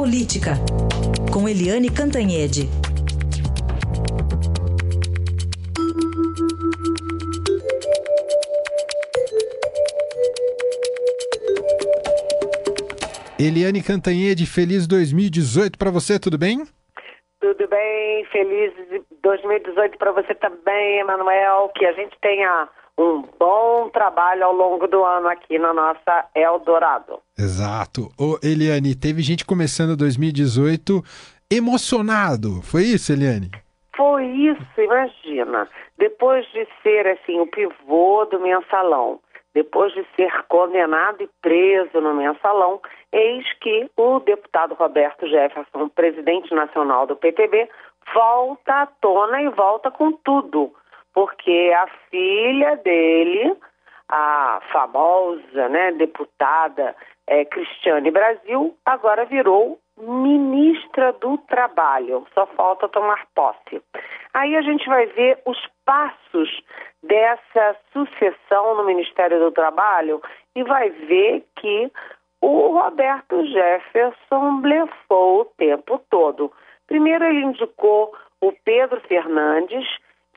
Política, com Eliane Cantanhede. Eliane Cantanhede, feliz 2018 para você, tudo bem? Tudo bem, feliz 2018 para você também, Emanuel. Que a gente tenha um bom trabalho ao longo do ano aqui na nossa Eldorado. Exato. Ô, Eliane, teve gente começando 2018 emocionado. Foi isso, Eliane? Foi isso, imagina. Depois de ser assim o pivô do mensalão, depois de ser condenado e preso no mensalão, eis que o deputado Roberto Jefferson, presidente nacional do PTB, volta à tona e volta com tudo, porque a filha dele, a famosa né, deputada é, Cristiane Brasil, agora virou ministra do Trabalho, só falta tomar posse. Aí a gente vai ver os passos dessa sucessão no Ministério do Trabalho e vai ver que o Roberto Jefferson blefou o tempo todo. Primeiro ele indicou o Pedro Fernandes,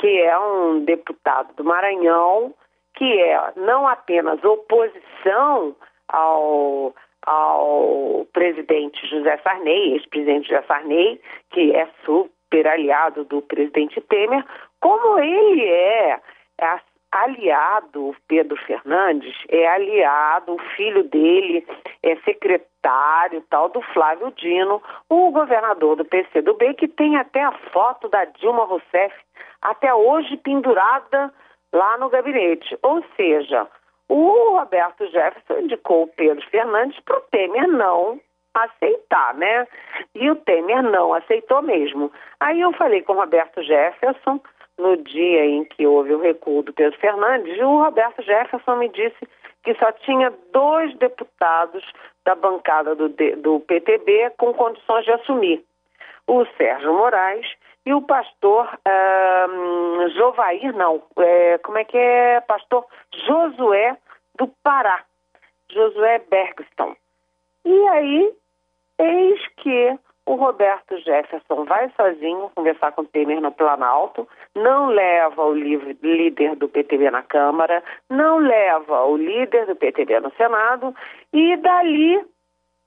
que é um deputado do Maranhão, que é não apenas oposição ao, ao presidente José Sarney, ex-presidente José Sarney, que é super aliado do presidente Temer, como ele é, é aliado, Pedro Fernandes, é aliado, o filho dele é secretário tal do Flávio Dino, o governador do PCdoB, que tem até a foto da Dilma Rousseff até hoje pendurada lá no gabinete. Ou seja, o Roberto Jefferson indicou o Pedro Fernandes para o Temer não aceitar, né? E o Temer não aceitou mesmo. Aí eu falei com o Roberto Jefferson no dia em que houve o recuo do Pedro Fernandes, e o Roberto Jefferson me disse que só tinha dois deputados da bancada do, do PTB com condições de assumir. O Sérgio Moraes e o pastor uh, Jovair, não, é, como é que é? Pastor Josué do Pará, Josué Bergston. E aí, eis que o Roberto Jefferson vai sozinho conversar com o Temer no Planalto, não leva o líder do PTB na Câmara, não leva o líder do PTB no Senado, e dali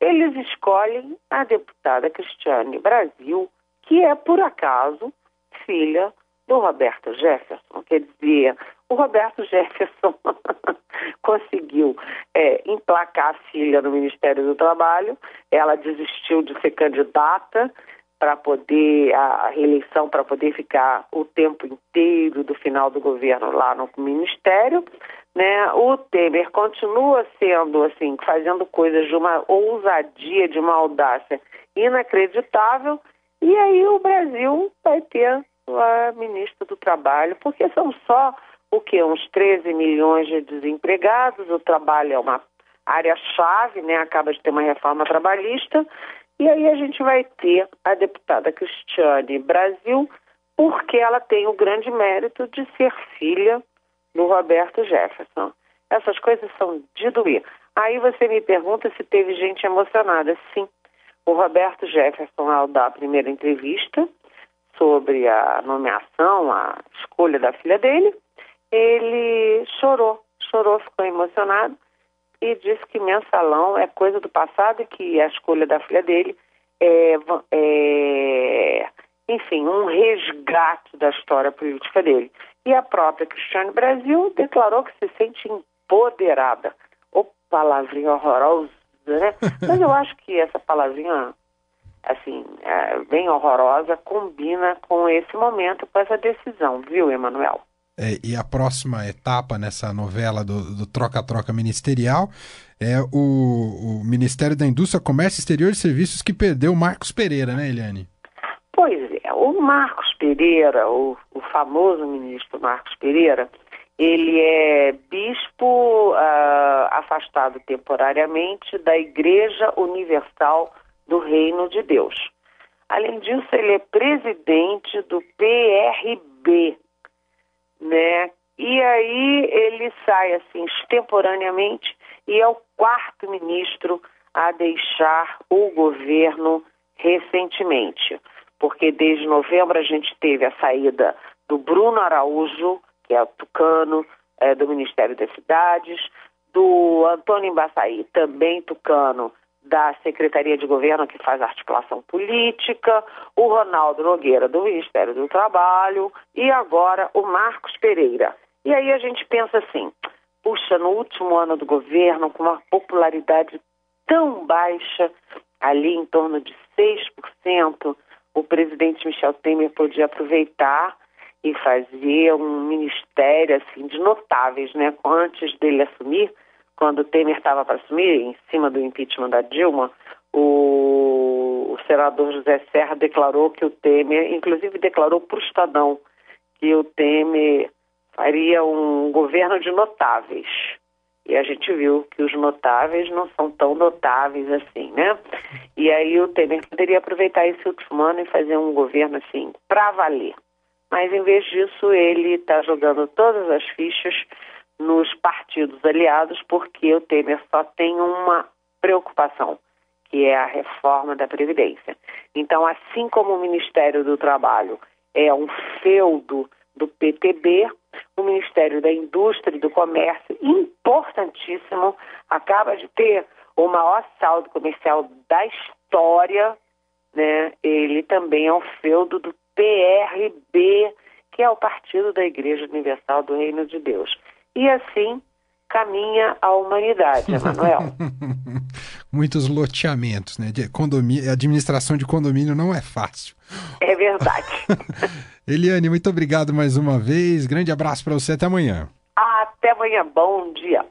eles escolhem a deputada Cristiane Brasil, que é, por acaso, filha do Roberto Jefferson. Quer dizer, o Roberto Jefferson conseguiu é, emplacar a filha no Ministério do Trabalho, ela desistiu de ser candidata para poder, a, reeleição para poder ficar o tempo inteiro do final do governo lá no Ministério, né? O Temer continua sendo assim, fazendo coisas de uma ousadia, de uma audácia inacreditável, e aí o Brasil vai ter a ministra do Trabalho, porque são só o que uns 13 milhões de desempregados, o trabalho é uma área-chave, né? Acaba de ter uma reforma trabalhista, e aí a gente vai ter a deputada Cristiane Brasil, porque ela tem o grande mérito de ser filha do Roberto Jefferson. Essas coisas são de doer. Aí você me pergunta se teve gente emocionada. Sim, o Roberto Jefferson, ao dar a primeira entrevista sobre a nomeação, a escolha da filha dele, ele chorou, chorou, ficou emocionado e disse que mensalão é coisa do passado e que a escolha da filha dele é, é enfim, um resgate da história política dele. E a própria Cristiane Brasil declarou que se sente empoderada. Ô, palavrinha horrorosa, né? Mas eu acho que essa palavrinha, assim, é, bem horrorosa, combina com esse momento, com essa decisão, viu, Emanuel? É, e a próxima etapa nessa novela do troca-troca ministerial é o, o, Ministério da Indústria, Comércio Exterior e Serviços que perdeu o Marcos Pereira, né, Eliane? Pois é, o Marcos Pereira, o, o famoso ministro Marcos Pereira, ele é bispo uh, afastado temporariamente da Igreja Universal do Reino de Deus. Além disso, ele é presidente do PRB, né? E aí ele sai assim extemporaneamente e é o quarto ministro a deixar o governo recentemente, porque desde novembro a gente teve a saída do Bruno Araújo, que é o tucano é, do Ministério das Cidades, do Antônio Embaçaí, também tucano, da Secretaria de Governo, que faz articulação política, o Ronaldo Nogueira, do Ministério do Trabalho, e agora o Marcos Pereira. E aí a gente pensa assim: puxa, no último ano do governo, com uma popularidade tão baixa, ali em torno de 6%, o presidente Michel Temer podia aproveitar e fazer um ministério assim de notáveis, né? Antes dele assumir, quando Temer estava para assumir, em cima do impeachment da Dilma, o, o senador José Serra declarou que o Temer, inclusive declarou para o Estadão, que o Temer faria um governo de notáveis. E a gente viu que os notáveis não são tão notáveis assim, né? E aí o Temer poderia aproveitar esse último ano e fazer um governo assim, para valer. Mas em vez disso, ele está jogando todas as fichas nos partidos aliados, porque o Temer só tem uma preocupação, que é a reforma da Previdência. Então, assim como o Ministério do Trabalho é um feudo do PTB, o Ministério da Indústria e do Comércio, importantíssimo, acaba de ter o maior saldo comercial da história, né? Ele também é um feudo do PRB, que é o Partido da Igreja Universal do Reino de Deus. E assim caminha a humanidade, Emanuel. Muitos loteamentos, né? De condomínio, administração de condomínio não é fácil. É verdade. Eliane, muito obrigado mais uma vez. Grande abraço para você. Até amanhã. Até amanhã. Bom dia.